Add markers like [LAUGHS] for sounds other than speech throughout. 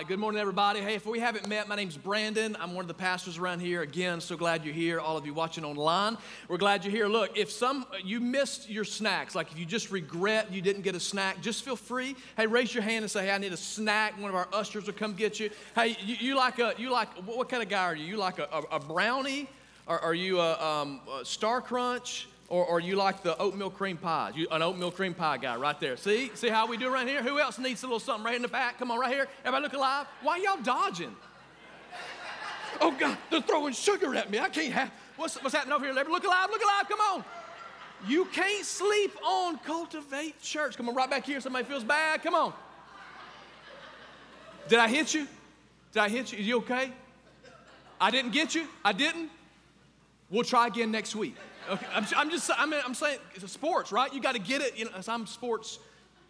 right. Good morning, everybody. Hey, if we haven't met, my name's Brandon. I'm one of the pastors around here. Again, so glad you're here. All of you watching online, we're glad you're here. Look, if some you missed your snacks, like if you just regret you didn't get a snack, just feel free. Hey, raise your hand and say, "Hey, I need a snack." One of our ushers will come get you. Hey, you, you like a you like what kind of guy are you? You like a, a, a brownie? Or are you a, um, a Star Crunch? Or, or you like the oatmeal cream pies. You, an oatmeal cream pie guy right there. See? See how we do around here? Who else needs a little something right in the back? Come on, right here. Everybody look alive. Why y'all dodging? Oh, God, they're throwing sugar at me. I can't have. What's, what's happening over here, Larry? Look alive, look alive, come on. You can't sleep on Cultivate Church. Come on, right back here. Somebody feels bad. Come on. Did I hit you? Did I hit you? Is you okay? I didn't get you? I didn't? We'll try again next week. Okay, I'm, I'm just, I'm, I'm saying, it's a sports, right? You got to get it. You know, I'm sports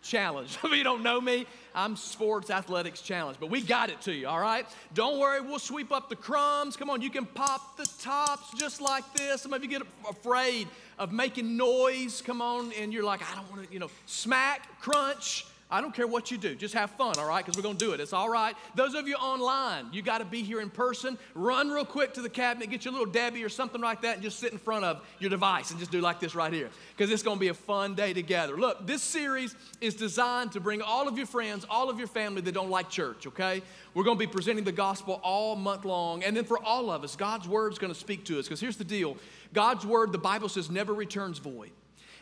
challenge. [LAUGHS] if you don't know me, I'm sports athletics challenge. But we got it to you, all right? Don't worry, we'll sweep up the crumbs. Come on, you can pop the tops just like this. Some of you get afraid of making noise. Come on, and you're like, I don't want to, you know, smack, crunch. I don't care what you do. Just have fun, all right? Because we're going to do it. It's all right. Those of you online, you got to be here in person. Run real quick to the cabinet, get your little Debbie or something like that, and just sit in front of your device and just do like this right here. Because it's going to be a fun day together. Look, this series is designed to bring all of your friends, all of your family that don't like church, okay? We're going to be presenting the gospel all month long. And then for all of us, God's word is going to speak to us. Because here's the deal God's word, the Bible says, never returns void.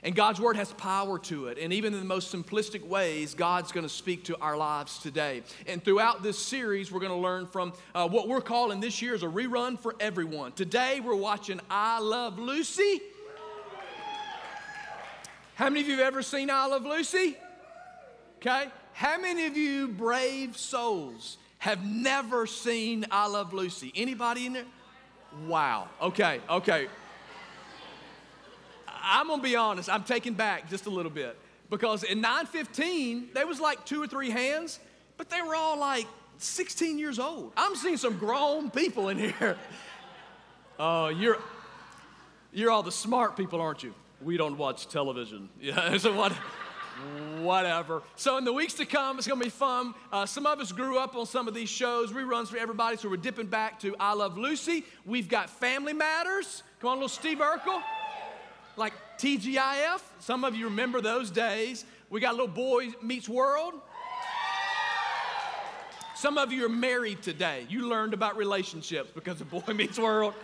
And God's word has power to it. And even in the most simplistic ways, God's going to speak to our lives today. And throughout this series, we're going to learn from uh, what we're calling this year is a rerun for everyone. Today, we're watching I Love Lucy. How many of you have ever seen I Love Lucy? Okay. How many of you brave souls have never seen I Love Lucy? Anybody in there? Wow. Okay, okay. I'm gonna be honest, I'm taken back just a little bit. Because in 915, there was like two or three hands, but they were all like 16 years old. I'm seeing some grown people in here. Oh, [LAUGHS] uh, you're you're all the smart people, aren't you? We don't watch television. [LAUGHS] Yeah, so what? Whatever. So in the weeks to come, it's gonna be fun. Uh, some of us grew up on some of these shows, reruns for everybody. So we're dipping back to I Love Lucy. We've got Family Matters. Come on, little Steve Urkel like TGIF. Some of you remember those days. We got little boy meets world. Some of you are married today. You learned about relationships because of Boy [LAUGHS] Meets World.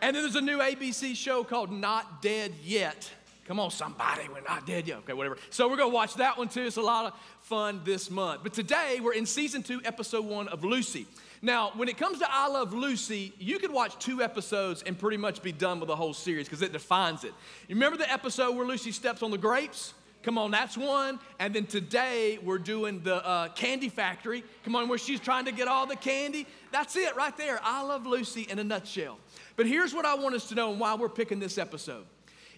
And then there's a new ABC show called Not Dead Yet. Come on, somebody, we're not dead yet. Okay, whatever. So we're gonna watch that one too. It's a lot of fun this month. But today we're in season two, episode one of Lucy. Now, when it comes to I Love Lucy, you could watch two episodes and pretty much be done with the whole series because it defines it. You remember the episode where Lucy steps on the grapes? Come on, that's one. And then today we're doing the uh, candy factory. Come on, where she's trying to get all the candy. That's it right there. I Love Lucy in a nutshell. But here's what I want us to know and why we're picking this episode.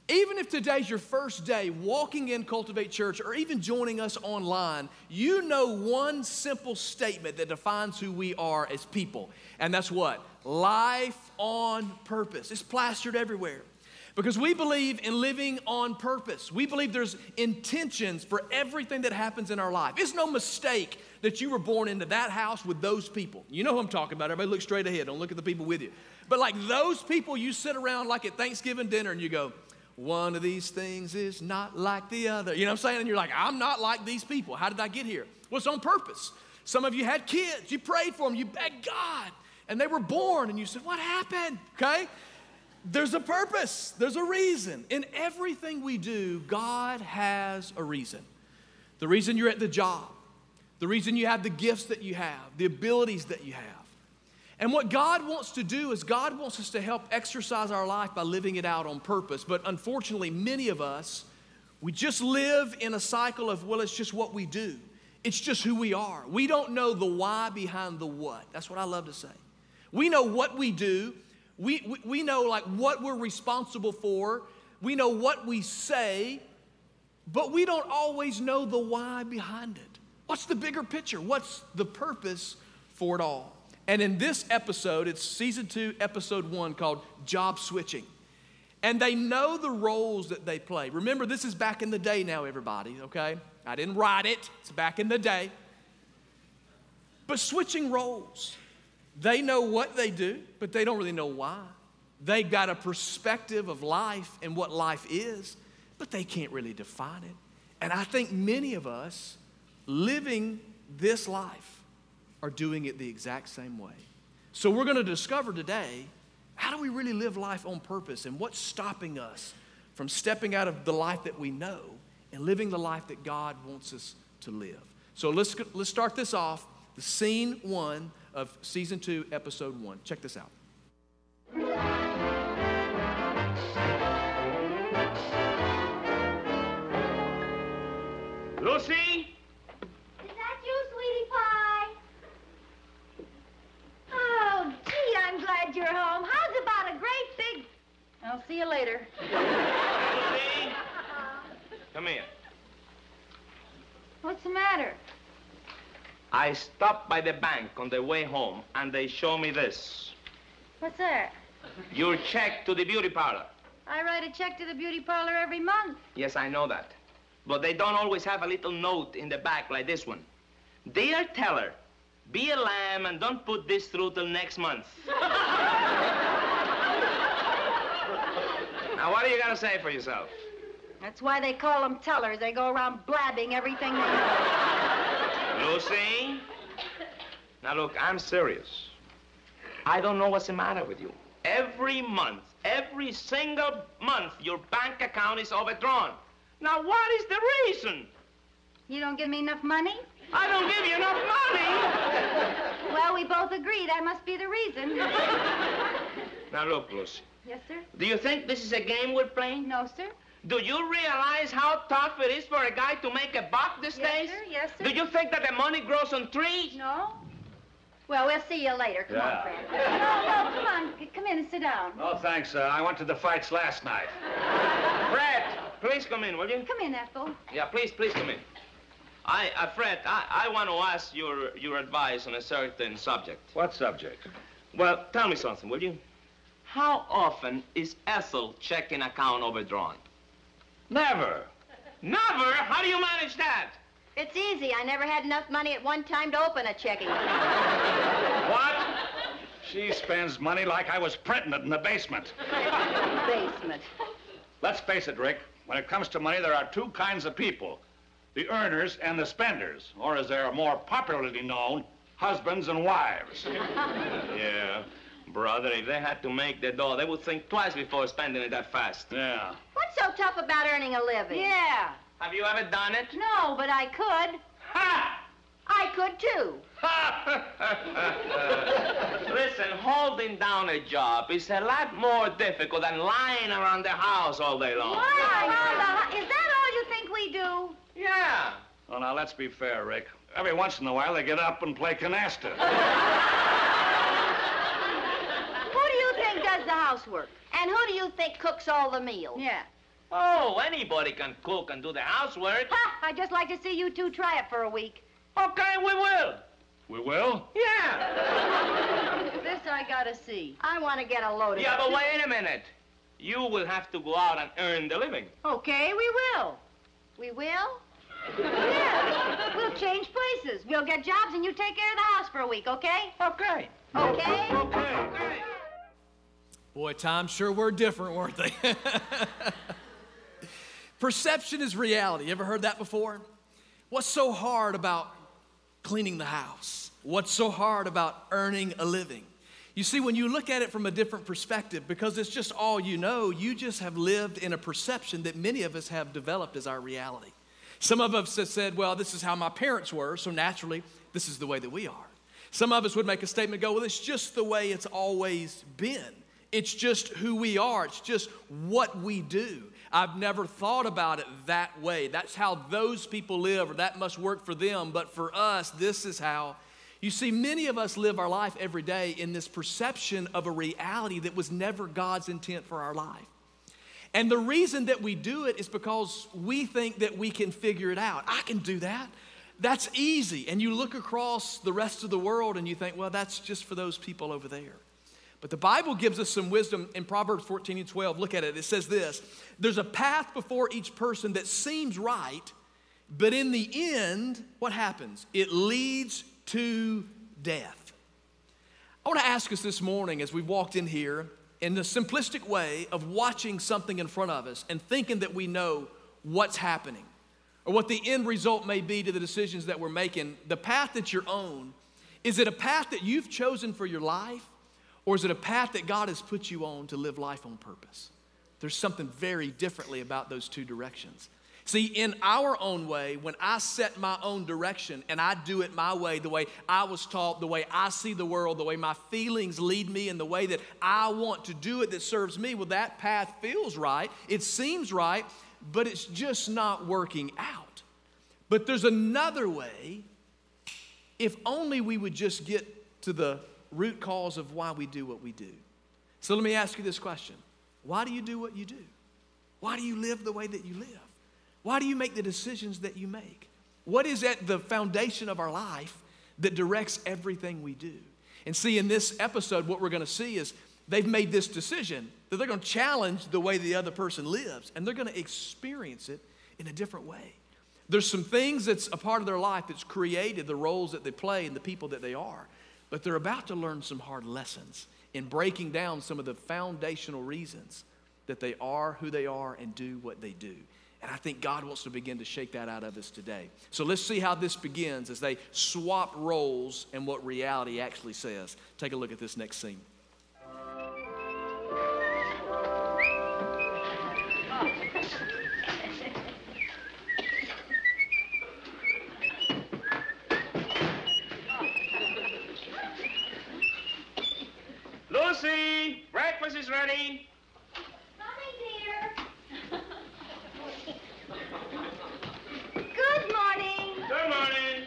Even if today's your first day walking in Cultivate Church or even joining us online, you know one simple statement that defines who we are as people. And that's what? Life on purpose. It's plastered everywhere. Because we believe in living on purpose. We believe there's intentions for everything that happens in our life. It's no mistake that you were born into that house with those people. You know who I'm talking about. Everybody look straight ahead. Don't look at the people with you. But like those people, you sit around like at Thanksgiving dinner and you go, one of these things is not like the other. You know what I'm saying? And you're like, I'm not like these people. How did I get here? Well, it's on purpose. Some of you had kids, you prayed for them, you begged God, and they were born, and you said, What happened? Okay? There's a purpose, there's a reason. In everything we do, God has a reason. The reason you're at the job, the reason you have the gifts that you have, the abilities that you have. And what God wants to do is, God wants us to help exercise our life by living it out on purpose. But unfortunately, many of us, we just live in a cycle of, well, it's just what we do. It's just who we are. We don't know the why behind the what. That's what I love to say. We know what we do, we, we, we know like what we're responsible for, we know what we say, but we don't always know the why behind it. What's the bigger picture? What's the purpose for it all? And in this episode, it's season two, episode one, called Job Switching. And they know the roles that they play. Remember, this is back in the day now, everybody, okay? I didn't write it, it's back in the day. but switching roles. They know what they do, but they don't really know why. They've got a perspective of life and what life is, but they can't really define it. And I think many of us living this life are doing it the exact same way. So we're going to discover today how do we really live life on purpose and what's stopping us from stepping out of the life that we know and living the life that God wants us to live. So let's, let's start this off, the scene one of season two, episode one. Check this out. Lucy? Is that you, sweetie pie? Oh, gee, I'm glad you're home. How's about a great big... I'll see you later. Lucy? Come here. What's the matter? I stopped by the bank on the way home, and they show me this. What's that? Your check to the beauty parlor. I write a check to the beauty parlor every month. Yes, I know that. But they don't always have a little note in the back like this one. Dear teller, be a lamb and don't put this through till next month. [LAUGHS] now, what do you got to say for yourself? That's why they call them tellers. They go around blabbing everything they know. Lucy? Now, look, I'm serious. I don't know what's the matter with you. Every month, every single month, your bank account is overdrawn. Now, what is the reason? You don't give me enough money? I don't give you enough money. Well, we both agree that must be the reason. Now, look, Lucy. Yes, sir? Do you think this is a game we're playing? No, sir? Do you realize how tough it is for a guy to make a buck these Yes, days? sir. Yes, sir. Do you think that the money grows on trees? No? Well, we'll see you later. Come Yeah. on, Fred. No, no, come on. Come in and sit down. Oh, thanks. Uh, I went to the fights last night. [LAUGHS] Fred, please come in, will you? Come in, Ethel. Yeah, please, please come in. I, uh, Fred, I, I want to ask your, your advice on a certain subject. What subject? Well, tell me something, will you? How often is Ethel checking account overdrawn? Never. Never? How do you manage that? It's easy. I never had enough money at one time to open a checking account. What? She spends money like I was printing it in the basement. Basement. Let's face it, Rick. When it comes to money, there are two kinds of people. The earners and the spenders, or as they're more popularly known, husbands and wives. [LAUGHS] Yeah. Brother, if they had to make their dough, they would think twice before spending it that fast. Yeah. What's so tough about earning a living? Yeah. Have you ever done it? No, but I could. Ha! I could too. Ha! [LAUGHS] Listen, holding down a job is a lot more difficult than lying around the house all day long. Why? Around the hu- Is that all you think we do? Yeah. Well, now, let's be fair, Rick. Every once in a while, they get up and play canasta. [LAUGHS] Who do you think does the housework? And who do you think cooks all the meals? Yeah. Oh, anybody can cook and do the housework. Ha! I'd just like to see you two try it for a week. Okay, we will. We will? Yeah. [LAUGHS] This I gotta see. I want to get a load of Yeah, but wait a minute. You will have to go out and earn the living. Okay, we will. We will? Yeah. [LAUGHS] We'll change places. We'll get jobs and you take care of the house for a week, okay? Okay. Okay? Okay. Boy, times sure were different, weren't they? [LAUGHS] Perception is reality. You ever heard that before? What's so hard about cleaning the house? What's so hard about earning a living? You see, when you look at it from a different perspective, because it's just all you know, you just have lived in a perception that many of us have developed as our reality. Some of us have said, well, this is how my parents were, so naturally, this is the way that we are. Some of us would make a statement, go, well, it's just the way it's always been. It's just who we are, it's just what we do. I've never thought about it that way. That's how those people live, or that must work for them. But for us, this is how. You see, many of us live our life every day in this perception of a reality that was never God's intent for our life. And the reason that we do it is because we think that we can figure it out. I can do that. That's easy. And you look across the rest of the world and you think, well, that's just for those people over there. But the Bible gives us some wisdom in Proverbs 14 and 12. Look at it. It says this There's a path before each person that seems right, but in the end, what happens? It leads to death. I want to ask us this morning as we walked in here in the simplistic way of watching something in front of us and thinking that we know what's happening or what the end result may be to the decisions that we're making, the path that you're on, is it a path that you've chosen for your life or is it a path that God has put you on to live life on purpose? There's something very differently about those two directions. See, in our own way, when I set my own direction and I do it my way, the way I was taught, the way I see the world, the way my feelings lead me, and the way that I want to do it that serves me, well, that path feels right. It seems right, but it's just not working out. But there's another way, if only we would just get to the root cause of why we do what we do. So let me ask you this question Why do you do what you do? Why do you live the way that you live? Why do you make the decisions that you make? What is at the foundation of our life that directs everything we do? And see, in this episode, what we're going to see is they've made this decision that they're going to challenge the way the other person lives, and they're going to experience it in a different way. There's some things that's a part of their life that's created the roles that they play and the people that they are, but they're about to learn some hard lessons in breaking down some of the foundational reasons that they are who they are and do what they do. And I think God wants to begin to shake that out of us today. So let's see how this begins as they swap roles and what reality actually says. Take a look at this next scene. Lucy, breakfast is ready. Good morning. Good morning.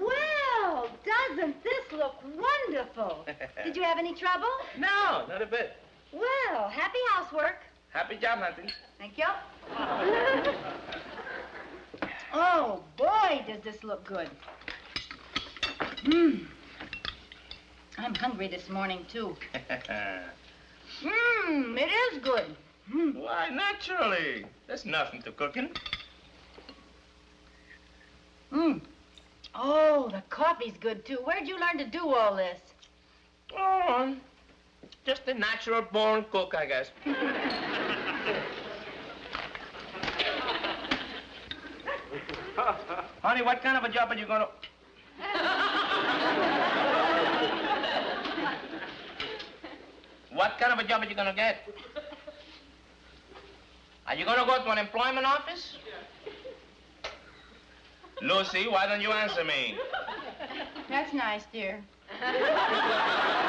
Well, doesn't this look wonderful? [LAUGHS] Did you have any trouble? No, not a bit. Well, happy housework. Happy job hunting. Thank you. [LAUGHS] oh, boy, does this look good. Mmm. I'm hungry this morning, too. Mmm, [LAUGHS] it is good. Mm. Why, naturally. There's nothing to cooking. Mmm. Oh, the coffee's good, too. Where'd you learn to do all this? Oh, just a natural born cook, I guess. [LAUGHS] Honey, what kind of a job are you gonna... what [LAUGHS] kind of a job are you gonna get? Are you gonna go to an employment office? [LAUGHS] Lucy, why don't you answer me? That's nice, dear. [LAUGHS]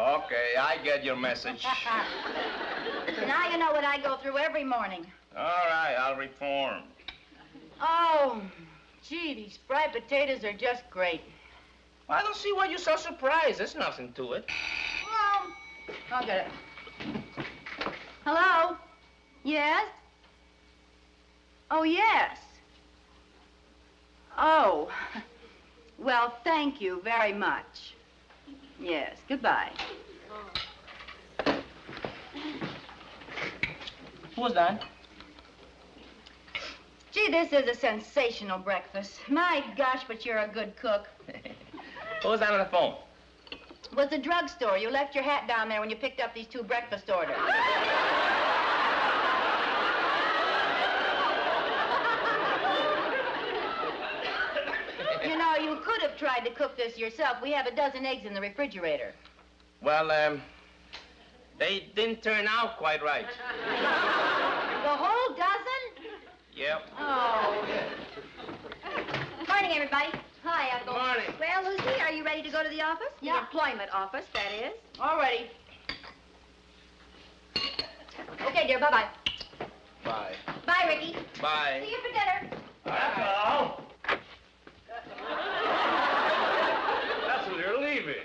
Okay, I get your message. [LAUGHS] now you know what I go through every morning. All right, I'll reform. Oh, gee, these fried potatoes are just great. Well, I don't see why you're so surprised. There's nothing to it. Well, I'll get it. Hello? Yes? Oh, yes. Oh. [LAUGHS] Well, thank you very much. Yes, goodbye. Who was that? Gee, this is a sensational breakfast. My gosh, but you're a good cook. [LAUGHS] Who was that on the phone? It was the drugstore. You left your hat down there when you picked up these two breakfast orders. [LAUGHS] you know, you could have tried to cook this yourself. We have a dozen eggs in the refrigerator. Well, um, they didn't turn out quite right. [LAUGHS] The whole dozen? Yep. Oh. Morning, everybody. Hi, Uncle. Morning. Well, Lucy, are you ready to go to the office? The employment office, that is. All ready. Okay, dear. Bye-bye. Bye. Bye, Ricky. Bye. See you for dinner. That's all. That's when you're leaving.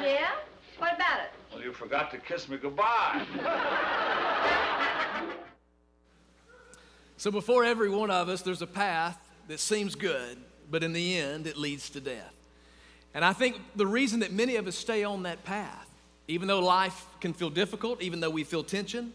Yeah? What about it? Well, you forgot to kiss me goodbye. So, before every one of us, there's a path that seems good, but in the end, it leads to death. And I think the reason that many of us stay on that path, even though life can feel difficult, even though we feel tension,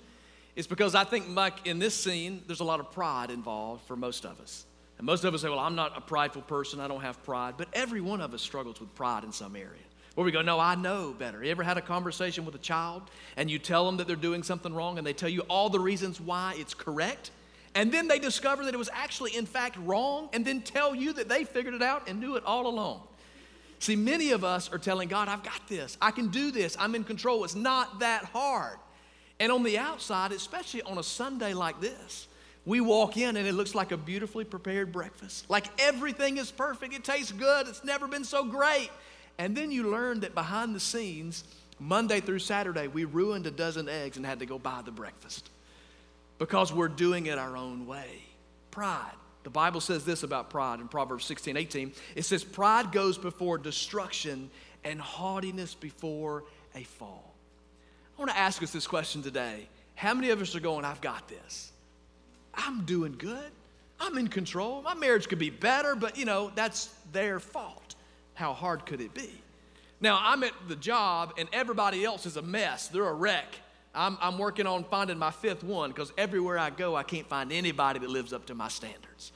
is because I think, Mike, in this scene, there's a lot of pride involved for most of us. And most of us say, well, I'm not a prideful person, I don't have pride. But every one of us struggles with pride in some area. Where we go, no, I know better. You ever had a conversation with a child and you tell them that they're doing something wrong and they tell you all the reasons why it's correct? And then they discover that it was actually, in fact, wrong and then tell you that they figured it out and knew it all along. See, many of us are telling God, I've got this. I can do this. I'm in control. It's not that hard. And on the outside, especially on a Sunday like this, we walk in and it looks like a beautifully prepared breakfast. Like everything is perfect. It tastes good. It's never been so great. And then you learn that behind the scenes, Monday through Saturday, we ruined a dozen eggs and had to go buy the breakfast because we're doing it our own way. Pride. The Bible says this about pride in Proverbs 16, 18. It says, Pride goes before destruction and haughtiness before a fall. I want to ask us this question today. How many of us are going, I've got this? I'm doing good. I'm in control. My marriage could be better, but you know, that's their fault. How hard could it be? Now, I'm at the job and everybody else is a mess. They're a wreck. I'm, I'm working on finding my fifth one because everywhere I go, I can't find anybody that lives up to my standards.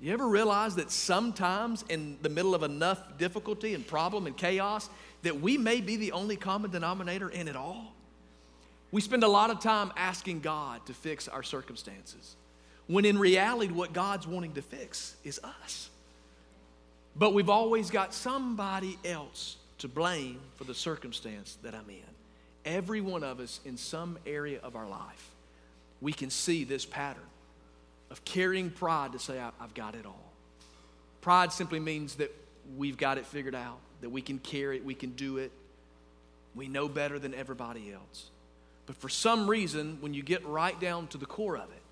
You ever realize that sometimes in the middle of enough difficulty and problem and chaos that we may be the only common denominator in it all? We spend a lot of time asking God to fix our circumstances, when in reality, what God's wanting to fix is us. But we've always got somebody else to blame for the circumstance that I'm in. Every one of us in some area of our life, we can see this pattern of carrying pride to say, I've got it all. Pride simply means that we've got it figured out, that we can carry it, we can do it, we know better than everybody else. But for some reason, when you get right down to the core of it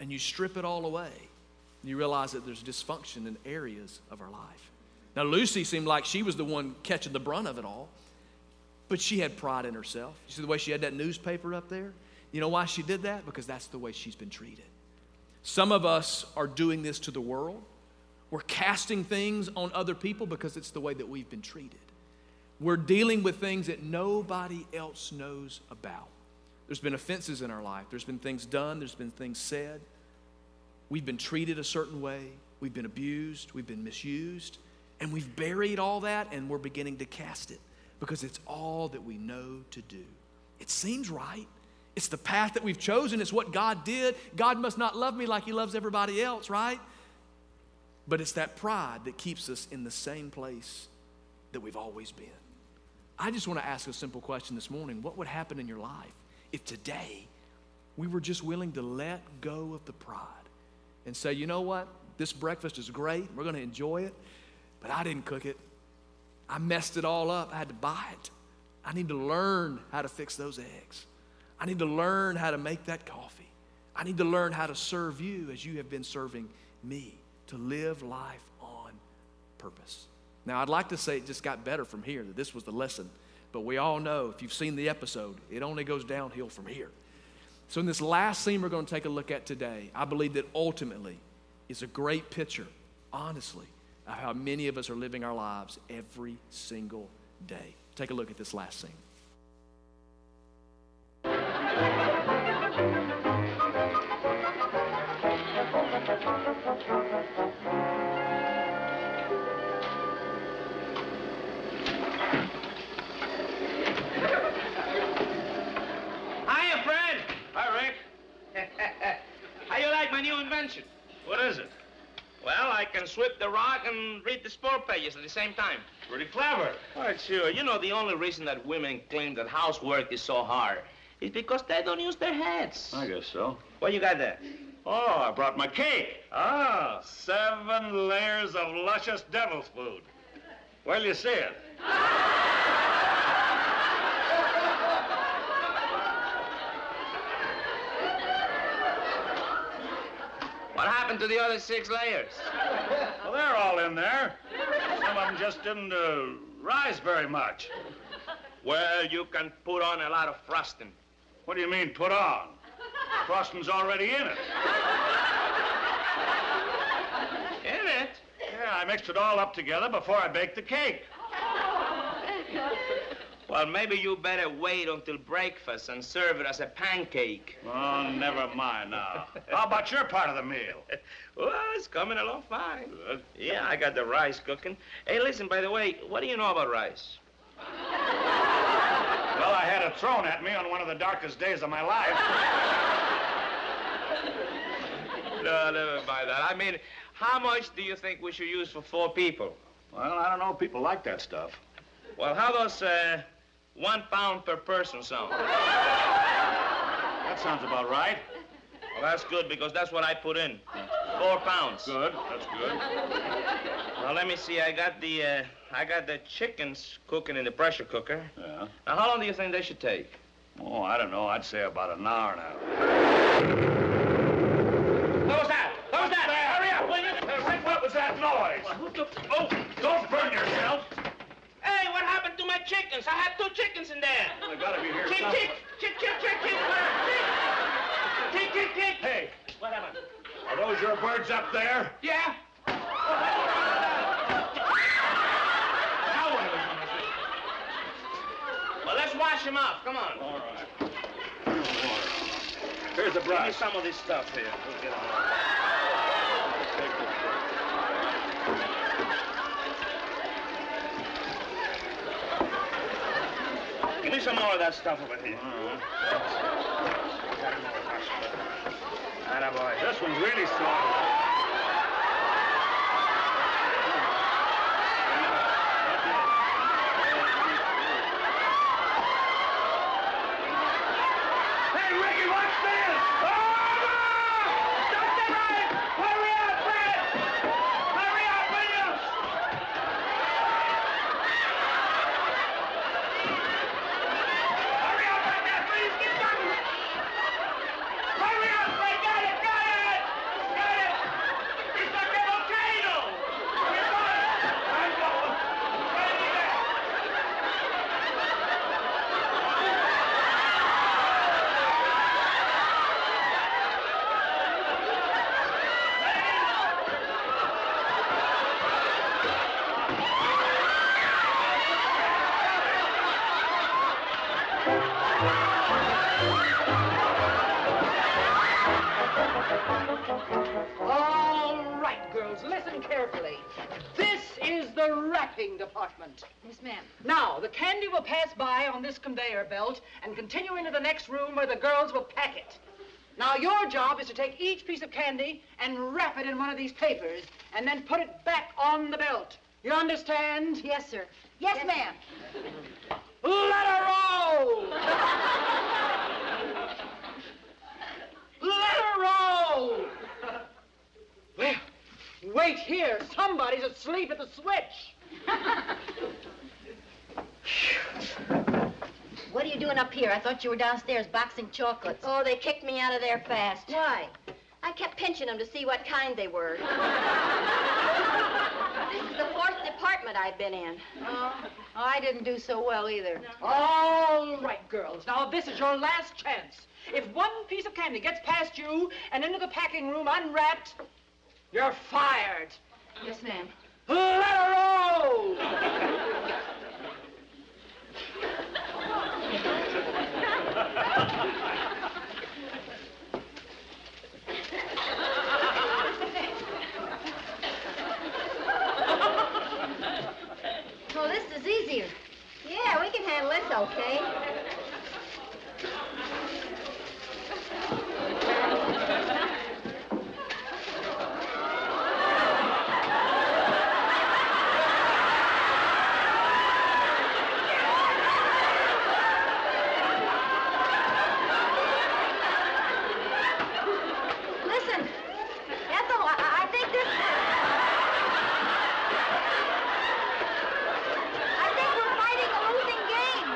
and you strip it all away, you realize that there's dysfunction in areas of our life. Now, Lucy seemed like she was the one catching the brunt of it all, but she had pride in herself. You see the way she had that newspaper up there? You know why she did that? Because that's the way she's been treated. Some of us are doing this to the world. We're casting things on other people because it's the way that we've been treated. We're dealing with things that nobody else knows about. There's been offenses in our life, there's been things done, there's been things said. We've been treated a certain way, we've been abused, we've been misused, and we've buried all that and we're beginning to cast it because it's all that we know to do. It seems right. It's the path that we've chosen. It's what God did. God must not love me like He loves everybody else, right? But it's that pride that keeps us in the same place that we've always been. I just want to ask a simple question this morning. What would happen in your life if today we were just willing to let go of the pride and say, you know what? This breakfast is great. We're going to enjoy it, but I didn't cook it. I messed it all up. I had to buy it. I need to learn how to fix those eggs. I need to learn how to make that coffee. I need to learn how to serve you as you have been serving me, to live life on purpose. Now, I'd like to say it just got better from here, that this was the lesson, but we all know if you've seen the episode, it only goes downhill from here. So, in this last scene we're going to take a look at today, I believe that ultimately is a great picture, honestly, of how many of us are living our lives every single day. Take a look at this last scene. The sport pages at the same time. Pretty clever. Right, sure. You know, the only reason that women claim that housework is so hard is because they don't use their heads. I guess so. What you got there? Oh, I brought my cake. Ah, seven layers of luscious devil's food. Where'll you see it? What happened to the other six layers? Well, they're all in there. Some of them just didn't uh, rise very much. Well, you can put on a lot of frosting. What do you mean, put on? Frosting's already in it. In it? Yeah, I mixed it all up together before I baked the cake. Well, maybe you better wait until breakfast and serve it as a pancake. Oh, never mind now. How about your part of the meal? [LAUGHS] Well, it's coming along fine. Good. Yeah, I got the rice cooking. Hey, listen, by the way, what do you know about rice? Well, I had it thrown at me on one of the darkest days of my life. [LAUGHS] No, never mind that. I mean, how much do you think we should use for four people? Well, I don't know. People like that stuff. Well, how does uh, one pound per person sound? That sounds about right. Well, that's good because that's what I put in. Four pounds. Good. That's good. Now let me see. I got the uh, I got the chickens cooking in the pressure cooker. Yeah. Now, how long do you think they should take? Oh, I don't know. I'd say about an hour now. What was that? What was that? Hurry up, will you? What was that noise? Oh, don't burn yourself. Hey, what happened to my chickens? I had two chickens in there. I gotta be here Chick, somewhere. chick, chick, chick, chick, chick, chick, chick, chick, chick. Hey, What happened? are those your birds up there? Yeah. Now what are we gonna do? Well, let's wash them off. Come on. All right. Here's the Give me some of this stuff here. We'll get 'em all. Take this brush. Me some more of that stuff over here. Mm-hmm. Attaboy. This one's really strong. Job is to take each piece of candy and wrap it in one of these papers and then put it back on the belt. You understand? Yes, sir. Yes, ma'am. [LAUGHS] Let her roll! Let her roll! [LAUGHS] Well, wait here. Somebody's asleep at the switch. [LAUGHS] What are you doing up here? I thought you were downstairs boxing chocolates. Oh, they kicked me out of there fast. Why? I kept pinching them to see what kind they were. [LAUGHS] this is the fourth department I've been in. Oh, I didn't do so well either. All right, girls. Now, this is your last chance. If one piece of candy gets past you and into the packing room unwrapped, you're fired. Yes, ma'am. Let her roll! [LAUGHS] Oh, this is easier. Yeah, we can handle this okay. Listen, Ethel, I, I think this. I think we're fighting a losing game.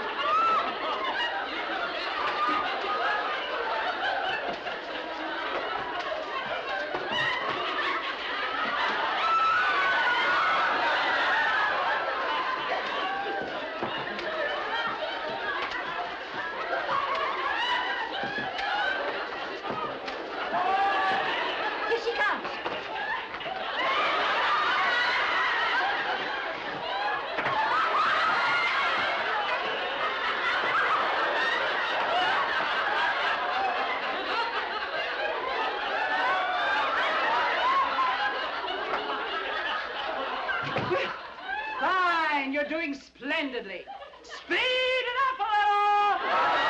and you're doing splendidly. Speed it up a little!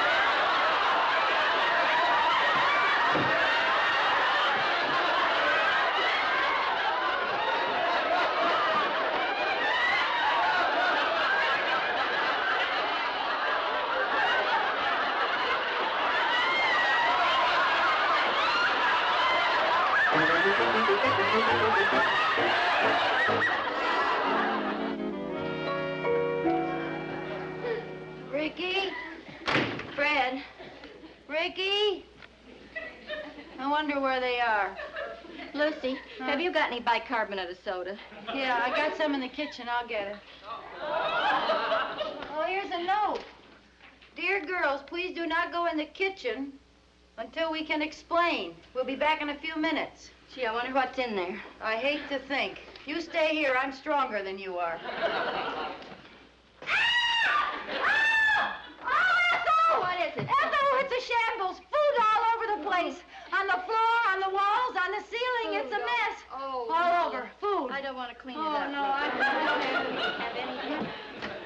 Ricky? Fred? Ricky? I wonder where they are. Lucy, have you got any bicarbonate of soda? Yeah, I got some in the kitchen. I'll get it. [LAUGHS] Oh, here's a note. Dear girls, please do not go in the kitchen until we can explain. We'll be back in a few minutes. Gee, I wonder what's in there. I hate to think. You stay here. I'm stronger than you are. [LAUGHS] Oh, What is it? Ethel, it's a shambles. Food all over the place. On the floor, on the walls, on the ceiling. It's a oh, mess. Oh, All no. over. Food. I don't want to clean Oh, it up. Oh no, I don't have [LAUGHS] have any.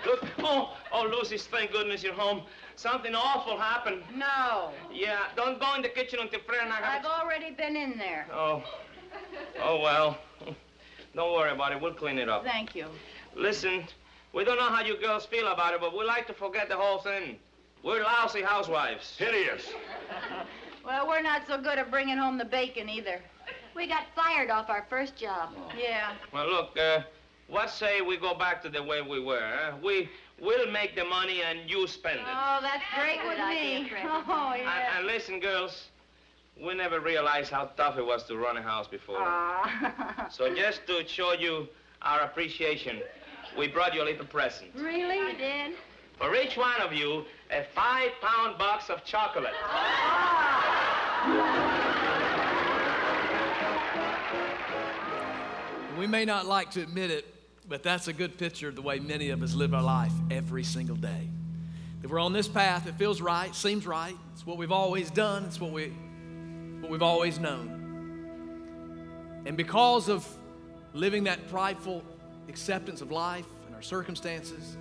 Look, oh, oh, Lucy, thank goodness you're home. Something awful happened. No. Yeah, don't go in the kitchen until Fred and I have I've already been in there. Oh. Oh, well. Don't worry about it. We'll clean it up. Thank you. Listen, we don't know how you girls feel about it, but we like to forget the whole thing. We're lousy housewives. Hideous. Well, we're not so good at bringing home the bacon either. We got fired off our first job. Yeah. Well, look, uh, what say we go back to the way we were? Huh? We will make the money and you spend it. Oh, that's great Good with me. Fred. [LAUGHS] Oh, And, yeah. and listen, girls, we never realized how tough it was to run a house before. Ah. [LAUGHS] So just to show you our appreciation, we brought you a little present. really? You did? For each one of you, a five-pound box of chocolate. We may not like to admit it, but that's a good picture of the way many of us live our life every single day. That we're on this path, it feels right, seems right. It's what we've always done, it's what, we, what we've always known. And because of living that prideful acceptance of life and our circumstances,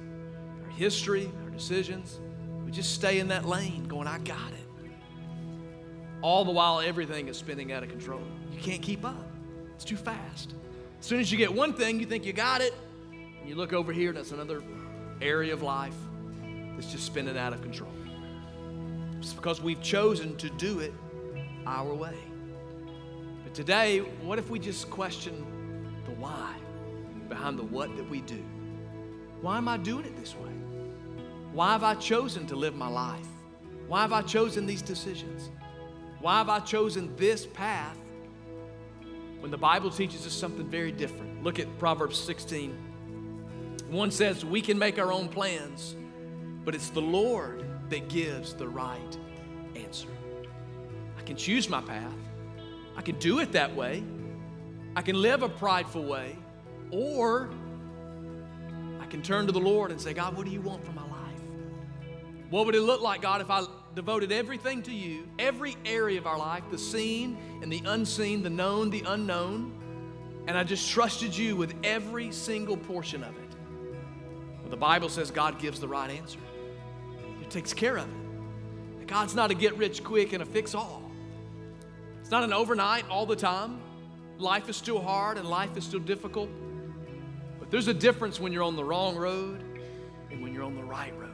our history, our decisions, we just stay in that lane going, I got it. All the while, everything is spinning out of control. You can't keep up, it's too fast. As soon as you get one thing, you think you got it, and you look over here, and that's another area of life that's just spinning out of control. It's because we've chosen to do it our way. But today, what if we just question the why behind the what that we do? Why am I doing it this way? Why have I chosen to live my life? Why have I chosen these decisions? Why have I chosen this path when the Bible teaches us something very different? Look at Proverbs 16. One says, We can make our own plans, but it's the Lord that gives the right answer. I can choose my path, I can do it that way, I can live a prideful way, or I can turn to the Lord and say, God, what do you want for my life? What would it look like, God, if I devoted everything to you, every area of our life, the seen and the unseen, the known, the unknown, and I just trusted you with every single portion of it? Well, the Bible says God gives the right answer, He takes care of it. God's not a get rich quick and a fix all. It's not an overnight all the time. Life is still hard and life is still difficult. But there's a difference when you're on the wrong road and when you're on the right road.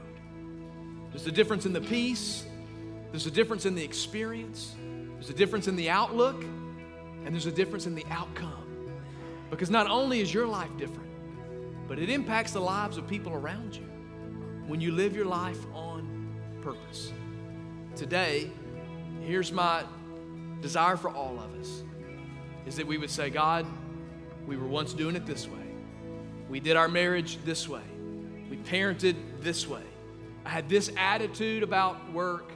There's a difference in the peace, there's a difference in the experience, there's a difference in the outlook, and there's a difference in the outcome. Because not only is your life different, but it impacts the lives of people around you when you live your life on purpose. Today, here's my desire for all of us is that we would say, God, we were once doing it this way. We did our marriage this way. We parented this way. I had this attitude about work,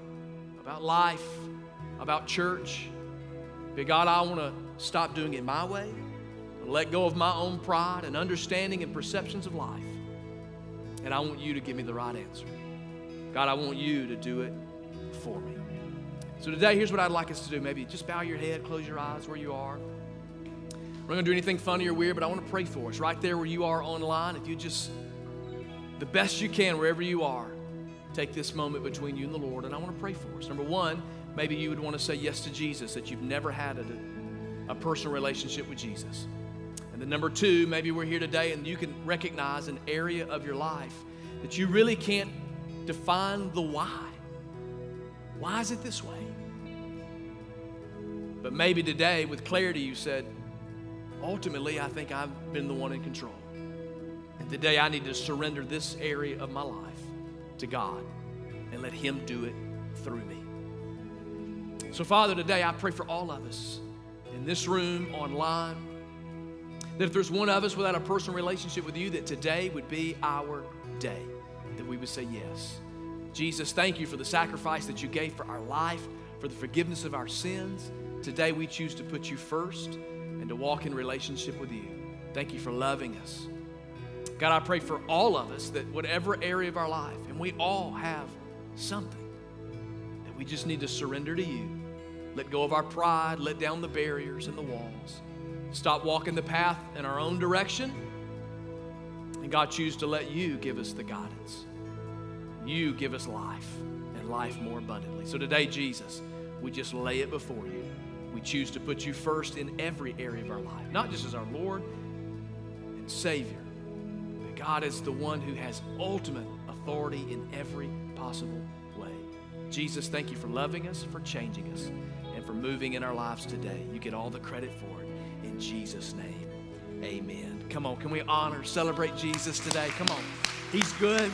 about life, about church. But God, I want to stop doing it my way, let go of my own pride and understanding and perceptions of life. And I want you to give me the right answer. God, I want you to do it for me. So today, here's what I'd like us to do. Maybe just bow your head, close your eyes where you are. We're not going to do anything funny or weird, but I want to pray for us right there where you are online. If you just the best you can, wherever you are, take this moment between you and the Lord, and I want to pray for us. Number one, maybe you would want to say yes to Jesus, that you've never had a, a personal relationship with Jesus. And then number two, maybe we're here today and you can recognize an area of your life that you really can't define the why. Why is it this way? But maybe today, with clarity, you said, ultimately, I think I've been the one in control. And today, I need to surrender this area of my life to God and let Him do it through me. So, Father, today I pray for all of us in this room, online, that if there's one of us without a personal relationship with you, that today would be our day, that we would say yes. Jesus, thank you for the sacrifice that you gave for our life, for the forgiveness of our sins. Today we choose to put you first and to walk in relationship with you. Thank you for loving us. God, I pray for all of us that whatever area of our life, and we all have something that we just need to surrender to you. Let go of our pride, let down the barriers and the walls. Stop walking the path in our own direction. And God, choose to let you give us the guidance. You give us life and life more abundantly. So today, Jesus, we just lay it before you. We choose to put you first in every area of our life, not just as our Lord and Savior, God is the one who has ultimate authority in every possible way. Jesus, thank you for loving us, for changing us, and for moving in our lives today. You get all the credit for it. In Jesus' name, amen. Come on, can we honor, celebrate Jesus today? Come on. He's good.